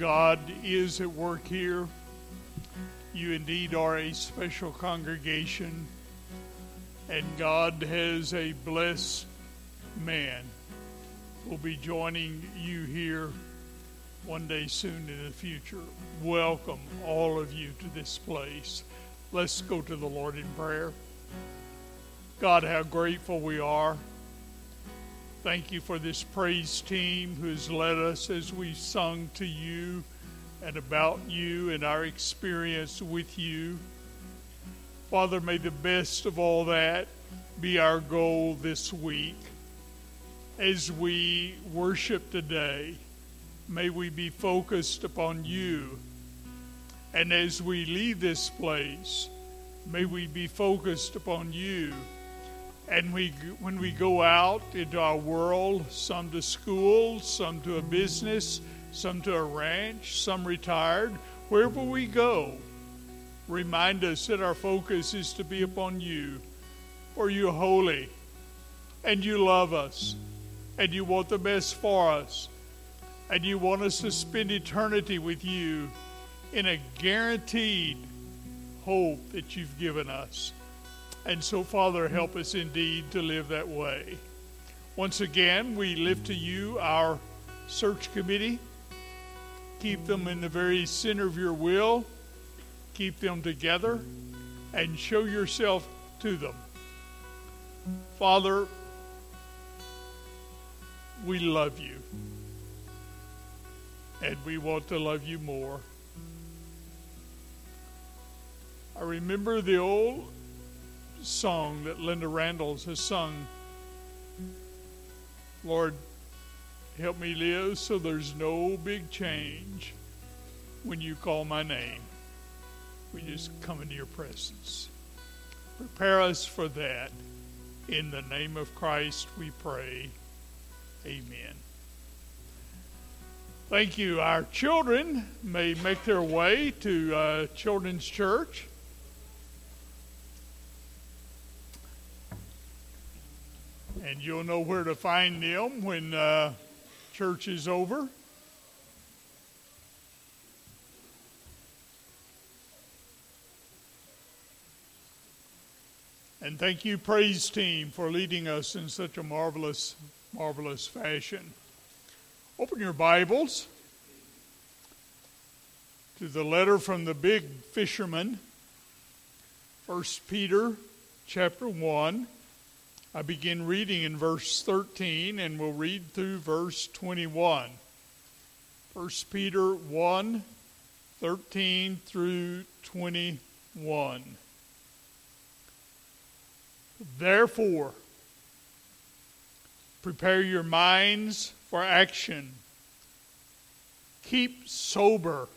God is at work here. You indeed are a special congregation, and God has a blessed man will be joining you here one day soon in the future. Welcome, all of you, to this place. Let's go to the Lord in prayer. God, how grateful we are. Thank you for this praise team who has led us as we sung to you and about you and our experience with you. Father, may the best of all that be our goal this week. As we worship today, may we be focused upon you. And as we leave this place, may we be focused upon you and we, when we go out into our world, some to school, some to a business, some to a ranch, some retired, wherever we go, remind us that our focus is to be upon you. For you are holy, and you love us, and you want the best for us, and you want us to spend eternity with you in a guaranteed hope that you've given us. And so, Father, help us indeed to live that way. Once again, we lift to you our search committee. Keep them in the very center of your will. Keep them together and show yourself to them. Father, we love you. And we want to love you more. I remember the old song that Linda Randalls has sung. Lord, help me live so there's no big change when you call my name. We just come into your presence. Prepare us for that. In the name of Christ we pray. Amen. Thank you. Our children may make their way to uh, Children's Church. And you'll know where to find them when uh, church is over. And thank you, praise team, for leading us in such a marvelous, marvelous fashion. Open your Bibles to the letter from the big fisherman, 1 Peter chapter 1. I begin reading in verse 13 and we'll read through verse 21. 1 Peter 1 13 through 21. Therefore, prepare your minds for action. Keep sober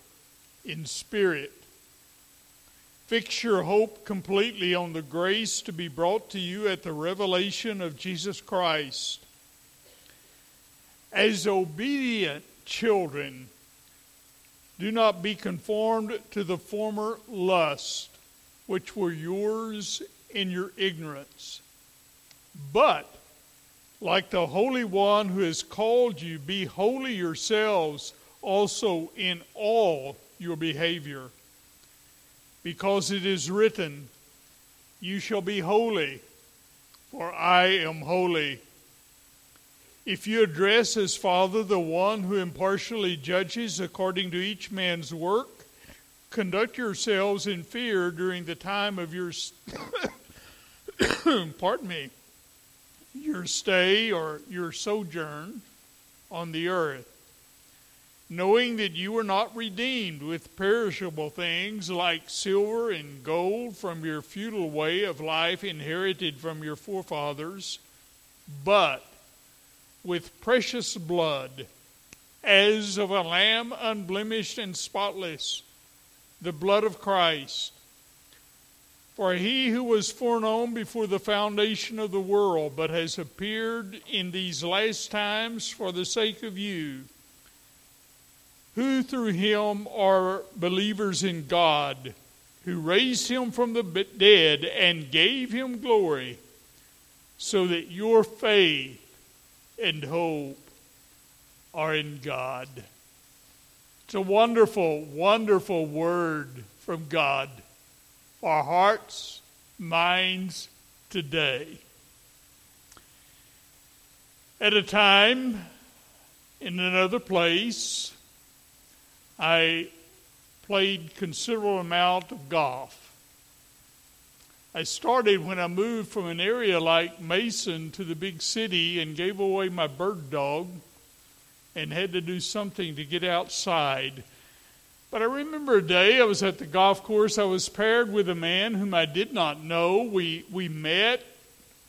in spirit Fix your hope completely on the grace to be brought to you at the revelation of Jesus Christ. As obedient children, do not be conformed to the former lust which were yours in your ignorance. But, like the Holy One who has called you, be holy yourselves also in all your behavior because it is written, You shall be holy, for I am holy. If you address as Father the one who impartially judges according to each man's work, conduct yourselves in fear during the time of your pardon me your stay or your sojourn on the earth knowing that you were not redeemed with perishable things like silver and gold from your futile way of life inherited from your forefathers, but with precious blood, as of a lamb unblemished and spotless, the blood of Christ. For he who was foreknown before the foundation of the world, but has appeared in these last times for the sake of you who through him are believers in God, who raised him from the dead and gave him glory, so that your faith and hope are in God. It's a wonderful, wonderful word from God for our hearts, minds today. At a time in another place, I played considerable amount of golf. I started when I moved from an area like Mason to the big city and gave away my bird dog and had to do something to get outside. But I remember a day I was at the golf course. I was paired with a man whom I did not know. We, we met,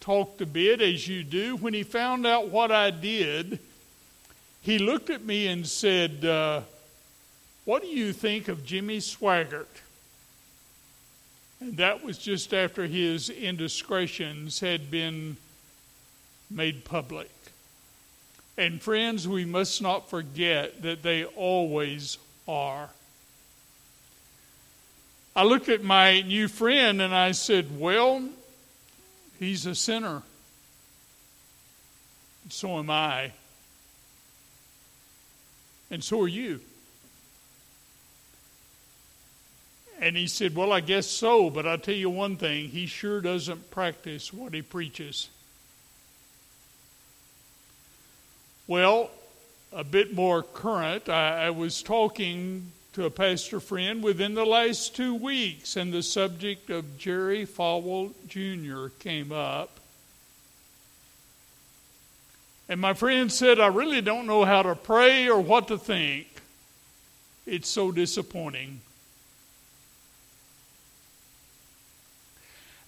talked a bit as you do. When he found out what I did, he looked at me and said, uh, What do you think of Jimmy Swaggart? And that was just after his indiscretions had been made public. And friends, we must not forget that they always are. I looked at my new friend and I said, Well, he's a sinner. So am I. And so are you. And he said, Well, I guess so, but I'll tell you one thing he sure doesn't practice what he preaches. Well, a bit more current, I, I, was talking to a pastor friend within the last two weeks, and the subject of Jerry Falwell Jr. came up. And my friend said, I really don't know how to pray or what to think. It's so disappointing.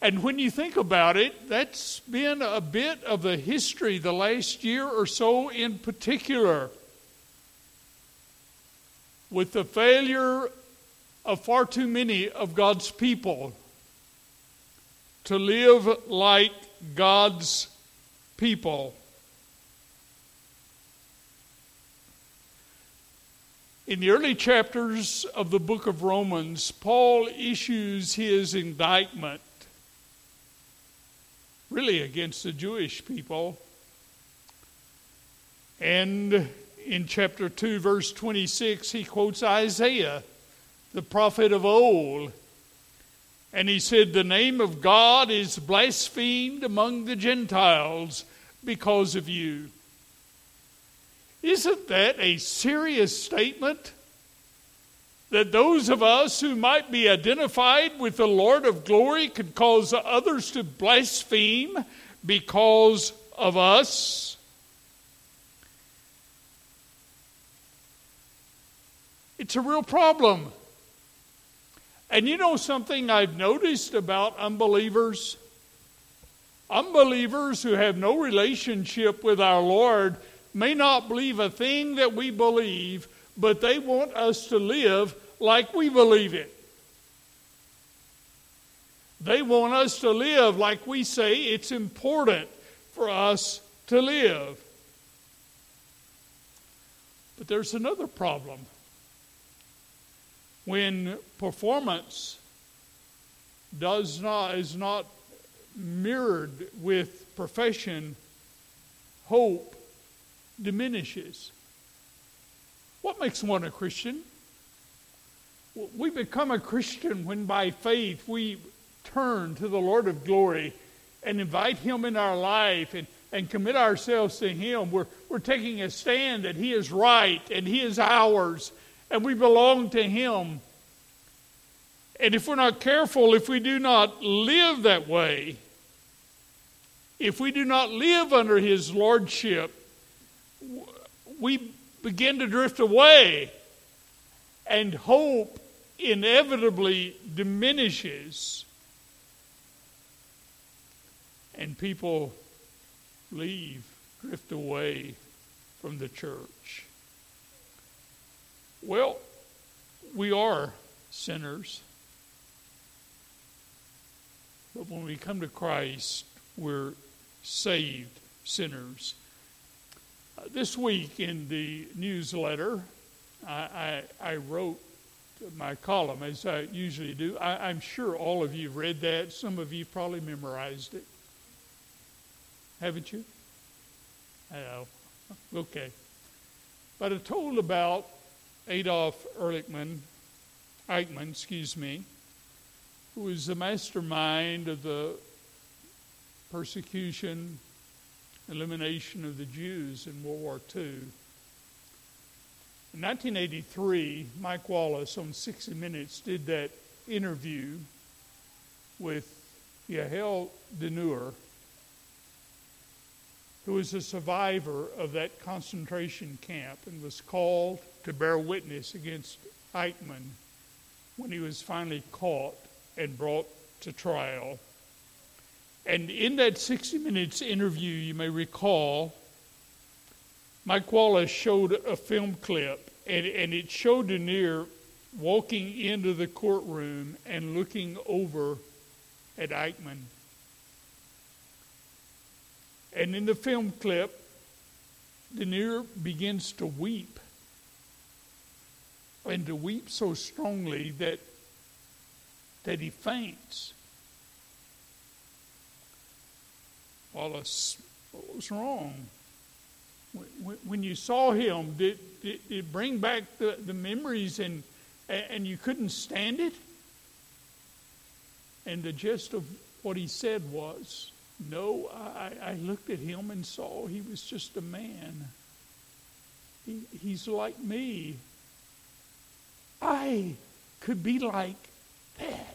And when you think about it, that's been a bit of the history the last year or so in particular. With the failure of far too many of God's people to live like God's people. In the early chapters of the book of Romans, Paul issues his indictment really against the Jewish people. And in chapter 2, verse 26, he quotes Isaiah, the prophet of old. And he said, The name of God is blasphemed among the Gentiles because of you. Isn't that a serious statement? That those of us who might be identified with the Lord of glory could cause others to blaspheme because of us. It's a real problem. And you know something I've noticed about unbelievers? Unbelievers who have no relationship with our Lord may not believe a thing that we believe but they want us to live like we believe it. They want us to live like we say it's important for us to live. But there's another problem. When performance does not is not mirrored with profession, hope diminishes. What makes one a Christian? We become a Christian when by faith we turn to the Lord of glory and invite Him in our life and, and commit ourselves to Him. We're, we're taking a stand that He is right and He is ours and we belong to Him. And if we're not careful, if we do not live that way, if we do not live under His Lordship, we begin to drift away, and hope inevitably diminishes, and people leave, drift away from the church. Well, we are sinners. But when we come to Christ, we're saved sinners this week in the newsletter, I, I, I, wrote my column as I usually do. I, I'm sure all of you have read that. Some of you probably memorized it. Haven't you? Know. Okay. But I told about Adolf Ehrlichman, Eichmann, excuse me, who was the mastermind of the persecution, elimination of the Jews in World War II. In 1983, Mike Wallace on 60 Minutes did that interview with Yael Denur, who was a survivor of that concentration camp and was called to bear witness against Eichmann when he was finally caught and brought to trial. And in that 60 Minutes interview, you may recall, Mike Wallace showed a film clip, and, and it showed Denur walking into the courtroom and looking over at Eichmann. And in the film clip, Denur begins to weep. And to weep so strongly that, that he faints. Wallace, what was wrong? When, you saw him, did, did, did it bring back the, the memories and, and you couldn't stand it? And the gist of what he said was, no, I, I looked at him and saw he was just a man. He, he's like me. I could be like that.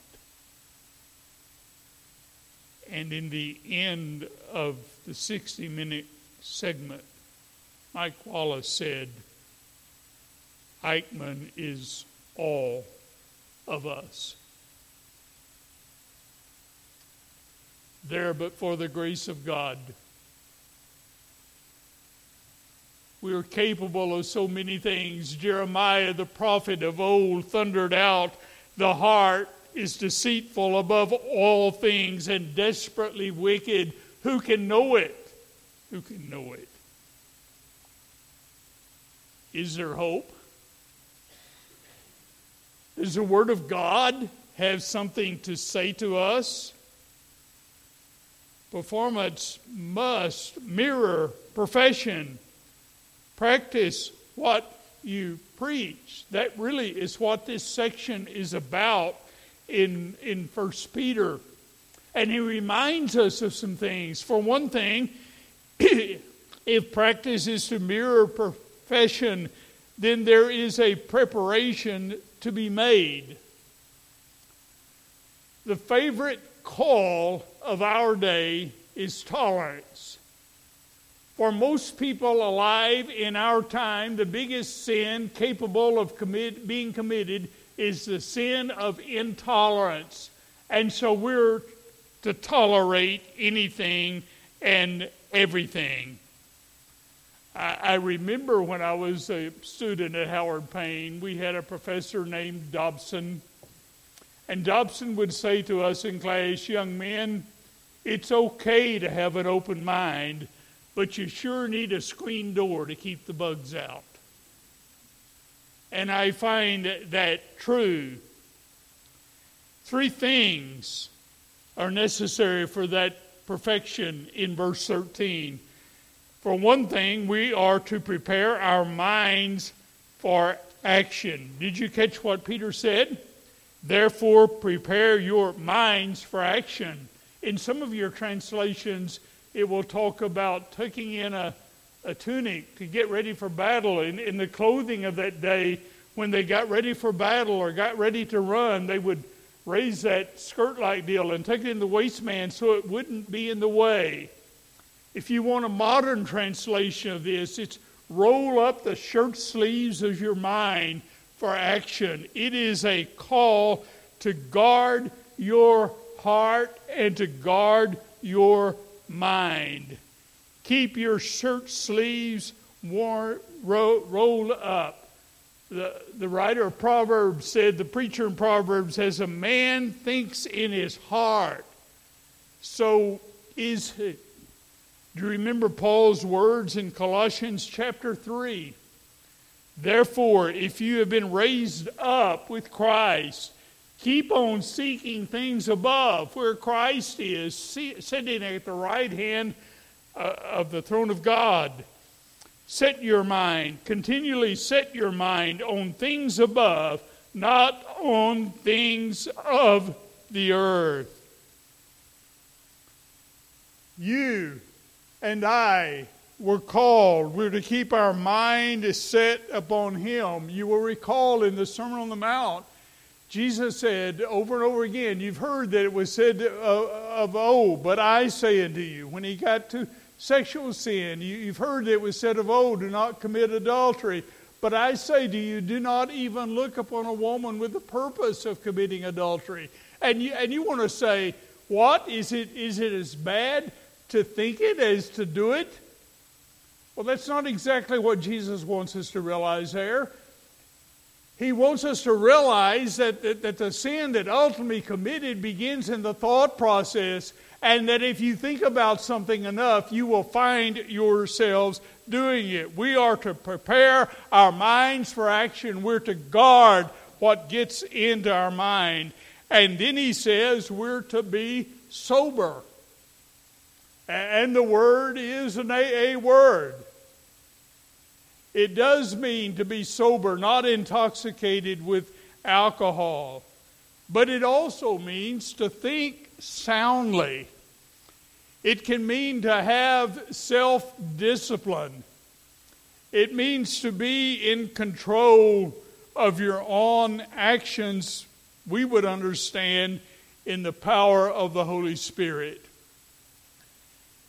And in the end of the 60 minute segment, Mike Wallace said, Eichmann is all of us. there but for the grace of God. We are capable of so many things. Jeremiah, the prophet of old, thundered out, The heart is deceitful above all things and desperately wicked. Who can know it? Who can know it? Is there hope? Does the Word of God have something to say to us? Performance must mirror profession. Practice what you preach. That really is what this section is about in, in 1 Peter. And he reminds us of some things. For one thing, if practice is to mirror profession, then there is a preparation to be made. The favorite call of our day is tolerance. For most people alive in our time, the biggest sin capable of commit, being committed is the sin of intolerance. And so we're to tolerate anything and everything. I, I remember when I was a student at Howard Payne, we had a professor named Dobson and Dobson would say to us in class, young men, it's okay to have an open mind, but you sure need a screen door to keep the bugs out. And I find that true. Three things are necessary for that perfection in verse 13. For one thing, we are to prepare our minds for action. Did you catch what Peter said? Therefore, prepare your minds for action. In some of your translations, it will talk about tucking in a, a tunic to get ready for battle. In, in the clothing of that day, when they got ready for battle or got ready to run, they would raise that skirt like deal and take it in the waistband so it wouldn't be in the way. If you want a modern translation of this, it's roll up the shirt sleeves of your mind for action. It is a call to guard your heart and to guard your mind. Keep your shirt sleeves worn, ro- rolled up. The, the writer of Proverbs said, the preacher in Proverbs, as a man thinks in his heart, so is he. Do you remember Paul's words in Colossians chapter 3? Therefore, if you have been raised up with Christ, keep on seeking things above, where Christ is sitting at the right hand uh, of the throne of God. Set your mind, continually set your mind on things above, not on things of the earth. You and I were called. We're to keep our mind set upon Him. You will recall in the Sermon on the Mount, Jesus said over and over again, You've heard that it was said of old, but I say unto you, when He got to sexual sin, you've heard it was said of old, Do not commit adultery. But I say to you, do not even look upon a woman with the purpose of committing adultery. And you, and you want to say, what? Is it, is it as bad to think it as to do it? Well, that's not exactly what Jesus wants us to realize there. He wants us to realize that, that, that, the sin that ultimately committed begins in the thought process, and that if you think about something enough, you will find yourselves doing it. We are to prepare our minds for action, we're to guard what gets into our mind. And then he says we're to be sober. And the word is an AA word. It does mean to be sober, not intoxicated with alcohol. But it also means to think soundly. It can mean to have self discipline. It means to be in control of your own actions, we would understand, in the power of the Holy Spirit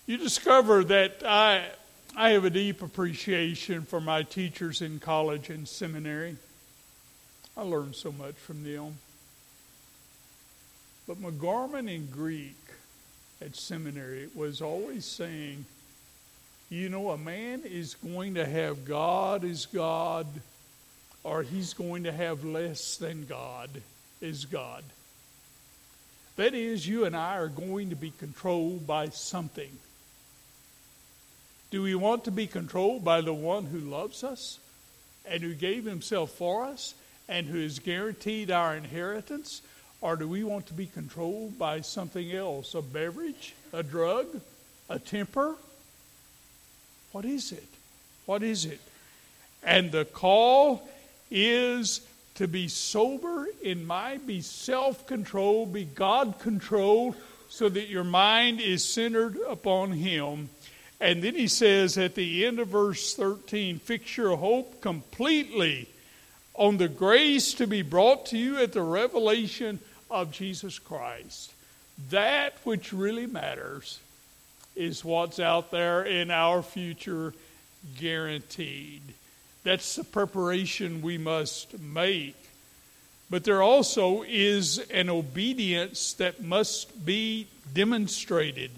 you discover that I, I have a deep appreciation for my teachers in college and seminary. I learned so much from them. But McGorman in Greek at seminary was always saying, you know, a man is going to have God as God, or he's going to have less than God as God. That is, you and I are going to be controlled by something. Do we want to be controlled by the one who loves us and who gave himself for us and who has guaranteed our inheritance? Or do we want to be controlled by something else? A beverage? A drug? A temper? What is it? What is it? And the call is to be sober in mind, be self controlled, be God controlled, so that your mind is centered upon Him and then he says at the end of verse 13, fix your hope completely on the grace to be brought to you at the revelation of Jesus Christ. That which really matters is what's out there in our future guaranteed. That's the preparation we must make. But there also is an obedience that must be demonstrated.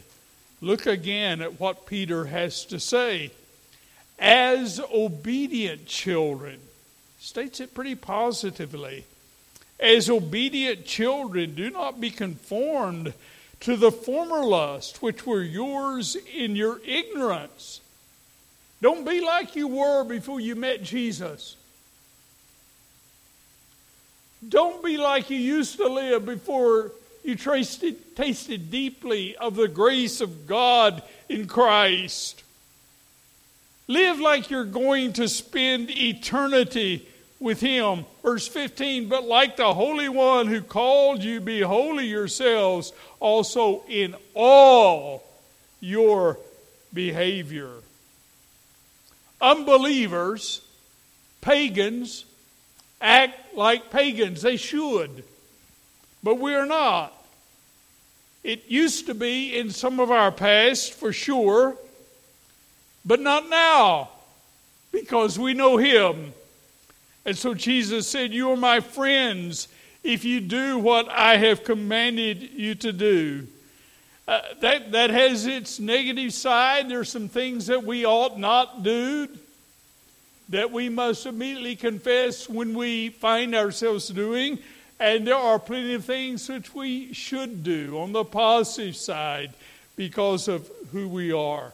Look again at what Peter has to say. As obedient children, states it pretty positively. As obedient children, do not be conformed to the former lust which were yours in your ignorance. Don't be like you were before you met Jesus. Don't be like you used to live before you tasted deeply of the grace of God in Christ. Live like you're going to spend eternity with Him. Verse 15, but like the Holy One who called you, be holy yourselves also in all your behavior. Unbelievers, pagans, act like pagans. They should. But we are not. It used to be in some of our past, for sure, but not now, because we know Him. And so Jesus said, You are my friends if you do what I have commanded you to do. Uh, that, that has its negative side. There are some things that we ought not do, that we must immediately confess when we find ourselves doing. And there are plenty of things which we should do on the positive side because of who we are.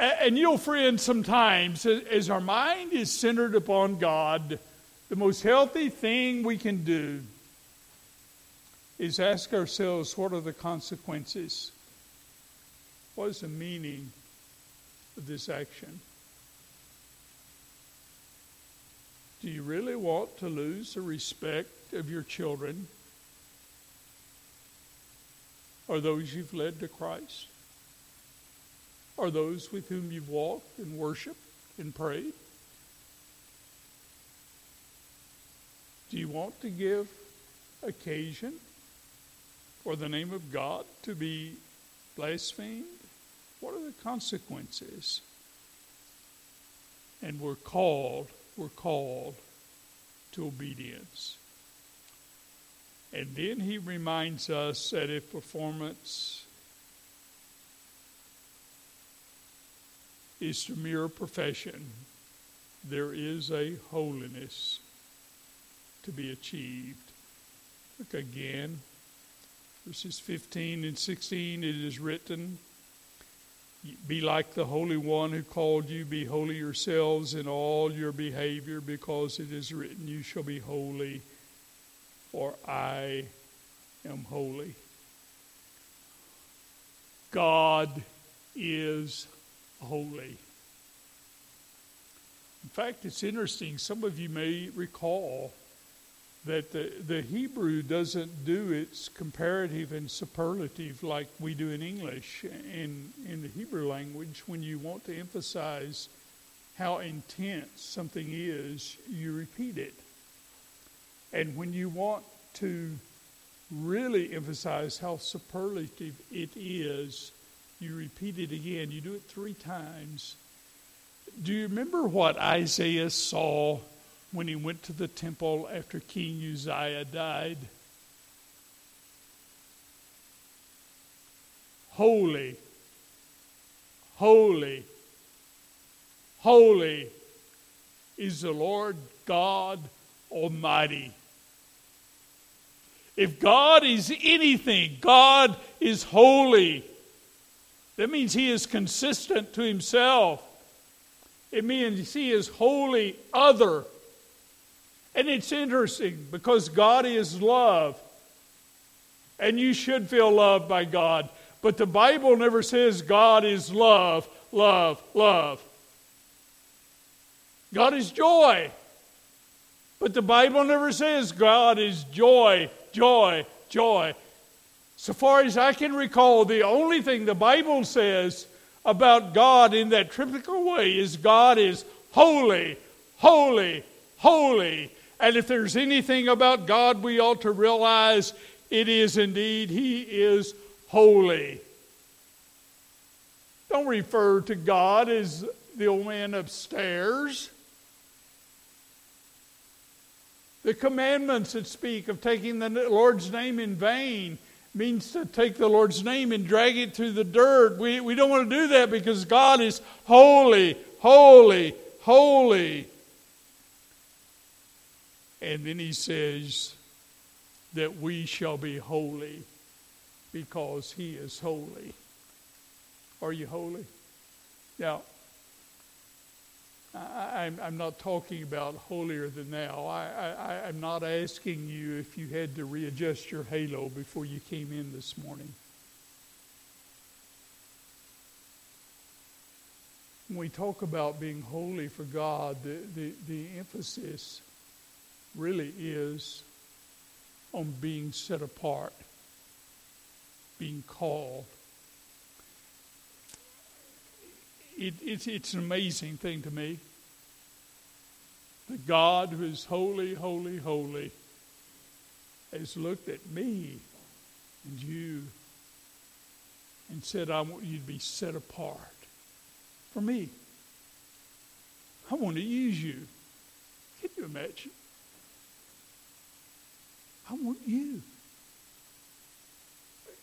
And you know, find sometimes as our mind is centered upon God, the most healthy thing we can do is ask ourselves what are the consequences? What is the meaning of this action? Do you really want to lose the respect of your children or those you've led to Christ? Or those with whom you've walked and worshiped and prayed? Do you want to give occasion for the name of God to be blasphemed? What are the consequences? And we're called, we're called to obedience. And then he reminds us that if performance is to mere profession, there is a holiness to be achieved. Look again, verses 15 and 16. It is written, Be like the Holy One who called you, be holy yourselves in all your behavior, because it is written, You shall be holy, for I am holy. God is holy. In fact, it's interesting. Some of you may recall that the, the Hebrew doesn't do its comparative and superlative like we do in English. In, in the Hebrew language, when you want to emphasize how intense something is, you repeat it. And when you want to really emphasize how superlative it is, you repeat it again. You do it three times. Do you remember what Isaiah saw when he went to the temple after King Uzziah died. Holy, holy, holy is the Lord God Almighty. If God is anything, God is holy. That means He is consistent to Himself. It means He is wholly other and it's interesting because God is love. And you should feel loved by God. But the Bible never says God is love, love, love. God is joy. But the Bible never says God is joy, joy, joy. So far as I can recall, the only thing the Bible says about God in that triplical way is God is holy, holy, holy. And if there's anything about God we ought to realize, it is indeed He is holy. Don't refer to God as the old man upstairs. The commandments that speak of taking the Lord's name in vain means to take the Lord's name and drag it through the dirt. We, we don't want to do that because God is holy, holy, holy. And then he says that we shall be holy because he is holy. Are you holy? Now, I, am not talking about holier than thou. I, am not asking you if you had to readjust your halo before you came in this morning. When we talk about being holy for God, the, the, the emphasis really is on being set apart, being called. It, it's, it's an amazing thing to me. The God who is holy, holy, holy has looked at me and you and said, I want you to be set apart for me. I want to use you. Can you imagine? I want you.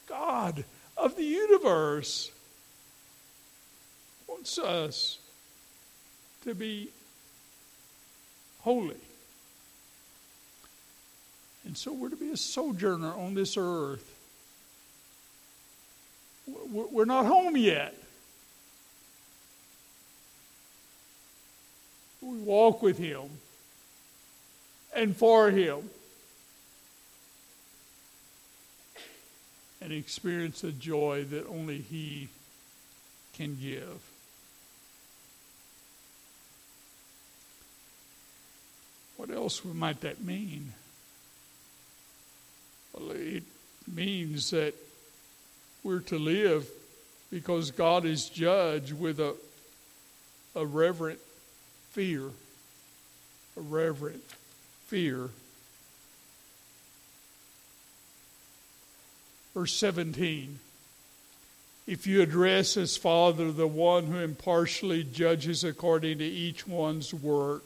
God of the universe wants us to be holy. And so we're to be a sojourner on this earth. We're not home yet. We walk with Him and for Him. and experience a joy that only He can give. What else might that mean? Well, it means that we're to live because God is judge with a, a reverent fear. A reverent fear. Verse 17 If you address as Father the one who impartially judges according to each one's work,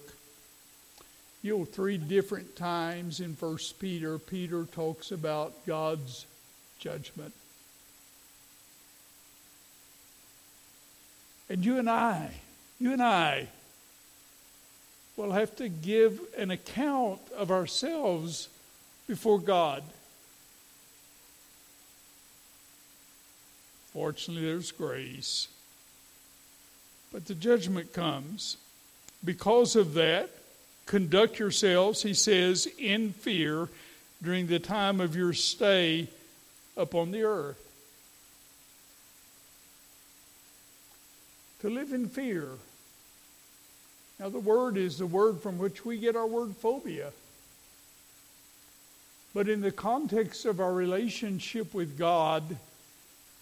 you know, three different times in First Peter, Peter talks about God's judgment. And you and I, you and I, will have to give an account of ourselves before God. Fortunately, there's grace. But the judgment comes. Because of that, conduct yourselves, he says, in fear during the time of your stay upon the earth. To live in fear. Now, the word is the word from which we get our word phobia. But in the context of our relationship with God,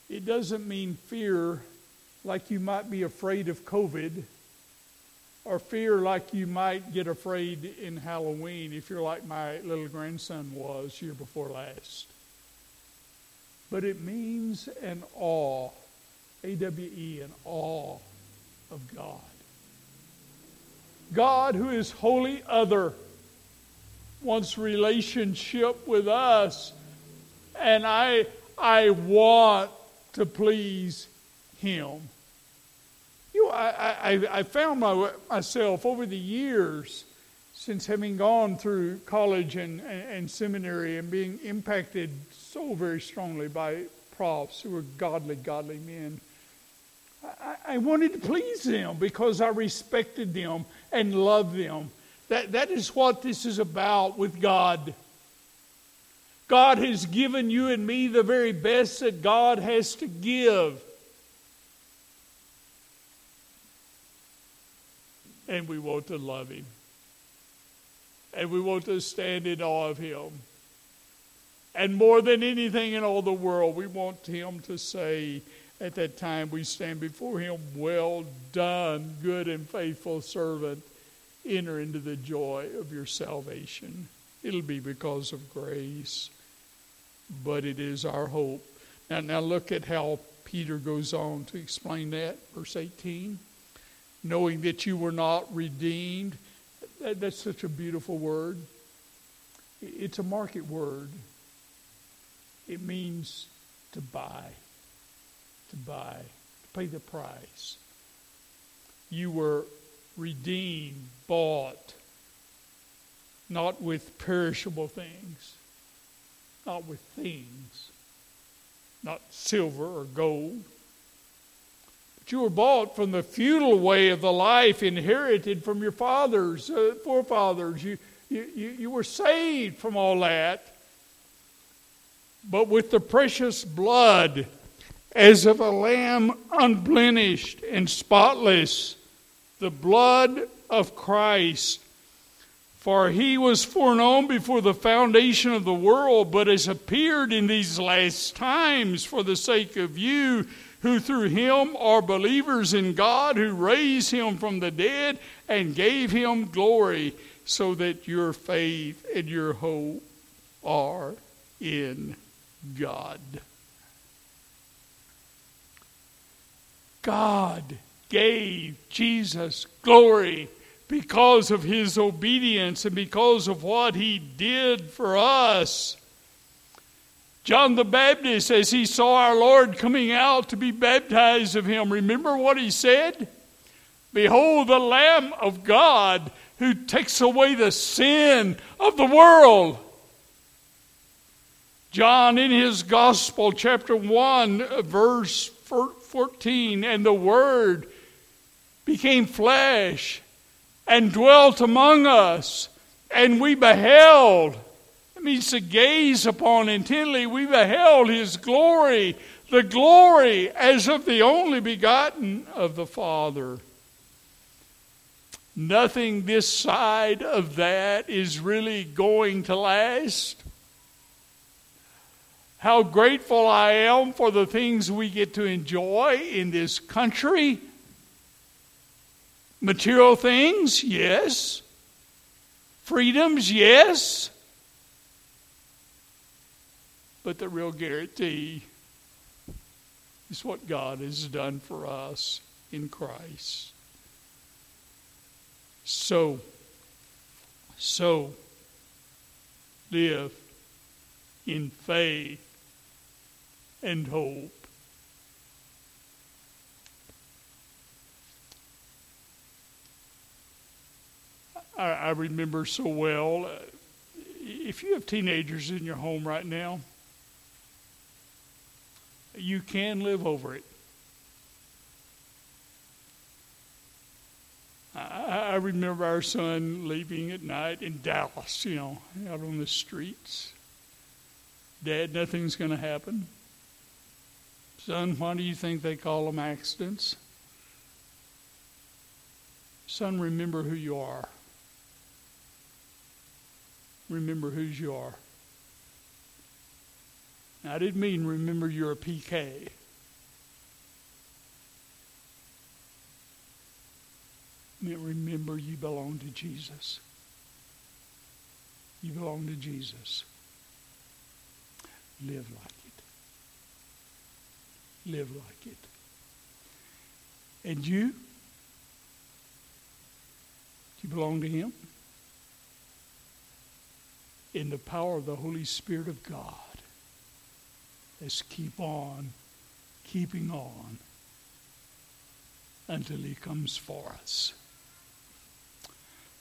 it doesn't mean fear like you might be afraid of COVID or fear like you might get afraid in Halloween if you're like my little grandson was year before last. But it means an awe, A W E, an awe of God. God, who is wholly other, wants relationship with us, and I, I want to please Him. I, I, I found my, myself over the years, since having gone through college and, and, and seminary and being impacted so very strongly by profs who were godly, godly men. I, I wanted to please them because I respected them and loved them. That, that is what this is about with God. God has given you and me the very best that God has to give. And we want to love Him. And we want to stand in awe of Him. And more than anything in all the world, we want Him to say at that time we stand before Him, Well done, good and faithful servant. Enter into the joy of your salvation. It'll be because of grace, but it is our hope. Now, now look at how Peter goes on to explain that. Verse 18 knowing that you were not redeemed. That, that's such a beautiful word. It's a market word. It means to buy, to buy, to pay the price. You were redeemed, bought, not with perishable things, not with things, not silver or gold you were bought from the feudal way of the life inherited from your fathers, uh, forefathers. You, you, you were saved from all that. But with the precious blood, as of a lamb unblemished and spotless, the blood of Christ. For he was foreknown before the foundation of the world, but has appeared in these last times for the sake of you who through him are believers in God, who raised him from the dead and gave him glory, so that your faith and your hope are in God. God gave Jesus glory because of his obedience and because of what he did for us. John the Baptist, as he saw our Lord coming out to be baptized of him, remember what he said? Behold, the Lamb of God who takes away the sin of the world. John, in his Gospel, chapter 1, verse 14, and the Word became flesh and dwelt among us, and we beheld it means to gaze upon intently. We beheld his glory, the glory as of the only begotten of the Father. nothing this side of that is really going to last. How grateful I am for the things we get to enjoy in this country. Material things, yes. Freedoms, yes. But the real guarantee is what God has done for us in Christ. So, so live in faith and hope. I, I remember so well. Uh, if you have teenagers in your home right now, you can live over it. I, remember our son leaving at night in Dallas, you know, out on the streets. Dad, nothing's going to happen. Son, why do you think they call them accidents? Son, remember who you are. Remember whose you are. Now, I didn't mean remember you're a PK. I mean, remember you belong to Jesus. You belong to Jesus. Live like it. Live like it. And you? You belong to Him? In the power of the Holy Spirit of God. Let's keep on keeping on until He comes for us.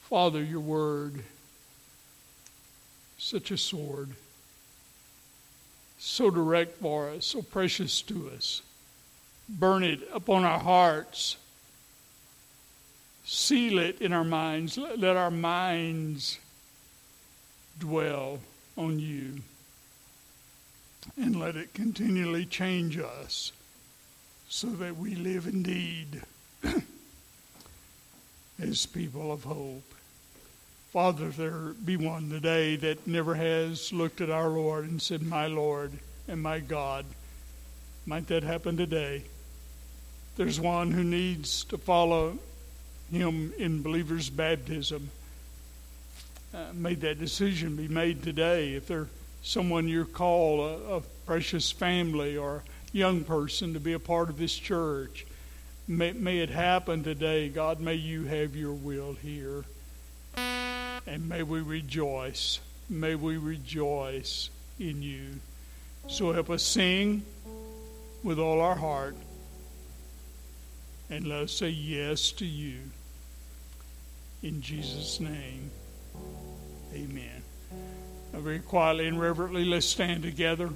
Father, your word, such a sword, so direct for us, so precious to us. Burn it upon our hearts. Seal it in our minds. Let our minds dwell on you and let it continually change us so that we live indeed as people of hope. Father, there be one today that never has looked at our Lord and said, My Lord and my God. Might that happen today? There's one who needs to follow him in believer's baptism. Uh, may that decision be made today. If there's someone you call a, a precious family or young person to be a part of this church, may, may it happen today. God, may you have your will here. And may we rejoice. May we rejoice in you. So help us sing with all our heart. And let us say yes to you. In Jesus' name, amen. Very quietly and reverently, let's stand together.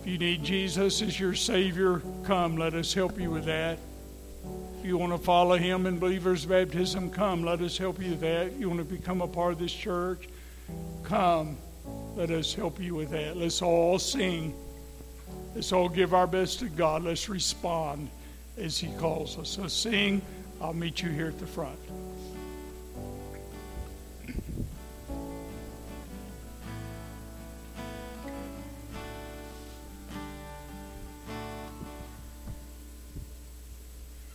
If you need Jesus as your Savior, come. Let us help you with that. If you want to follow Him in believer's baptism, come. Let us help you with that. You want to become a part of this church, come. Let us help you with that. Let's all sing. Let's all give our best to God. Let's respond as He calls us. So sing. I'll meet you here at the front.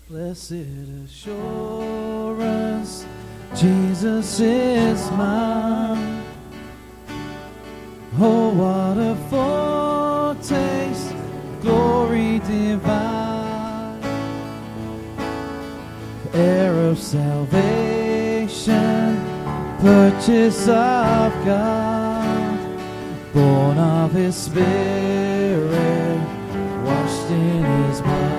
Blessed assurance, Jesus is mine. Oh, what a foretaste, glory divine, heir of salvation, purchase of God, born of His Spirit, washed in His blood.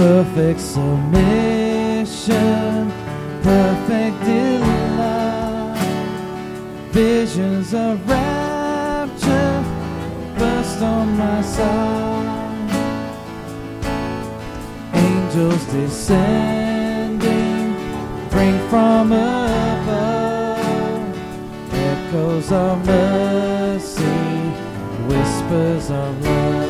Perfect submission, perfect delight, visions of rapture burst on my side, angels descending, bring from above echoes of mercy, whispers of love.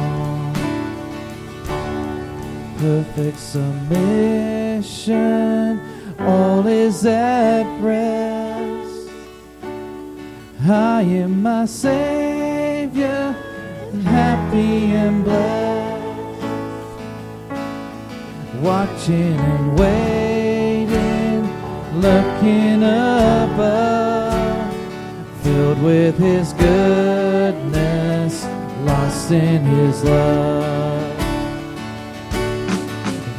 perfect submission, all is at rest. I am my Savior, happy and blessed, watching and waiting, looking above, filled with His goodness, lost in His love.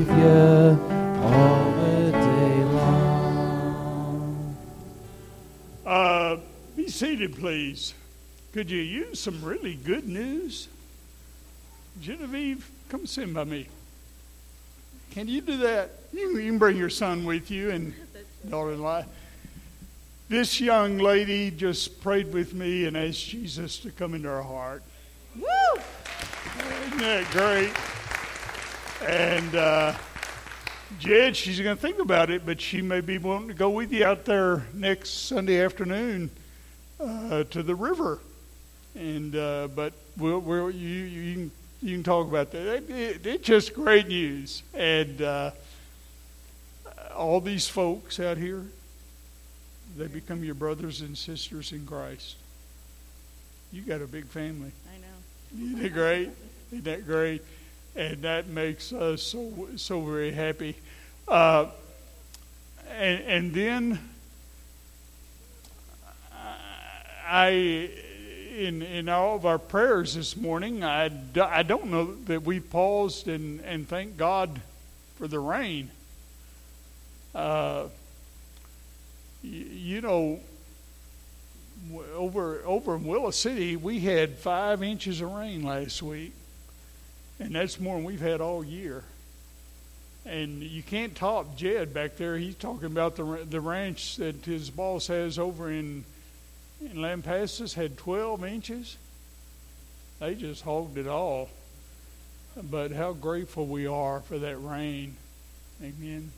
all the day long. Uh, be seated, please. Could you use some really good news? Genevieve, come sit by me. Can you do that? You, you can bring your son with you and daughter-in-law. This young lady just prayed with me and asked Jesus to come into her heart. Woo! Isn't that great? And uh, Jed, she's going to think about it, but she may be wanting to go with you out there next Sunday afternoon uh, to the river. And uh, but we'll, we'll, you you can you can talk about that. It, it, it's just great news, and uh, all these folks out here, they become your brothers and sisters in Christ. You got a big family. I know. Isn't that great? Isn't that great? And that makes us so so very happy. Uh, and, and then I, in in all of our prayers this morning, I, do, I don't know that we paused and and thank God for the rain. Uh, you, you know over over in Willow City, we had five inches of rain last week, and that's more than we've had all year. And you can't top Jed back there. He's talking about the the ranch that his boss has over in in Lampasas had 12 inches. They just hogged it all. But how grateful we are for that rain. Amen.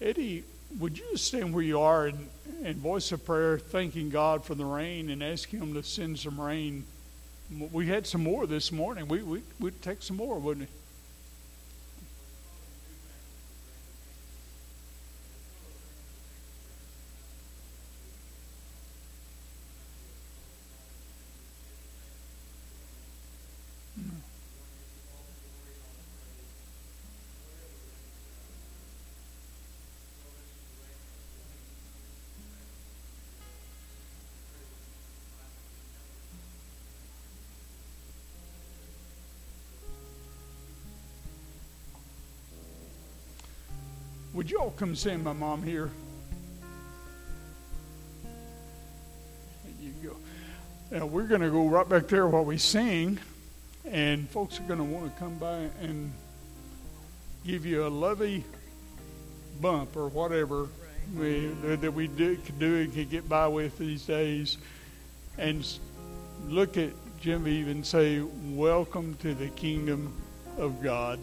Eddie, would you just stand where you are and, and voice a prayer, thanking God for the rain and ask Him to send some rain? We had some more this morning. We, we, we'd take some more, wouldn't Would you all come send my mom here? You go. Now we're going to go right back there while we sing, and folks are going to want to come by and give you a lovey bump or whatever we, that we do, can do and can get by with these days, and look at Genevieve and say, "Welcome to the kingdom of God."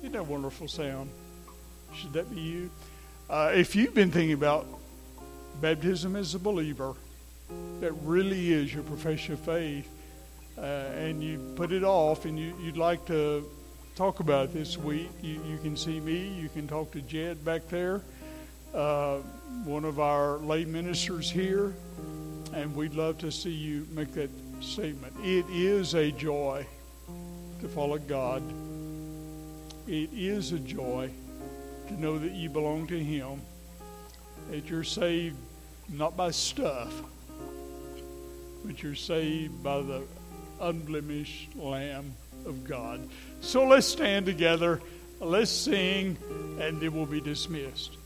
Isn't that wonderful sound? Should that be you? Uh, if you've been thinking about baptism as a believer, that really is your profession of faith, uh, and you put it off and you, would like to talk about it this week, you, you, can see me, you can talk to Jed back there, uh, one of our lay ministers here, and we'd love to see you make that statement. It is a joy to follow God. It is a joy to know that you belong to Him, that you're saved not by stuff, but you're saved by the unblemished Lamb of God. So let's stand together, let's sing, and then we'll be dismissed.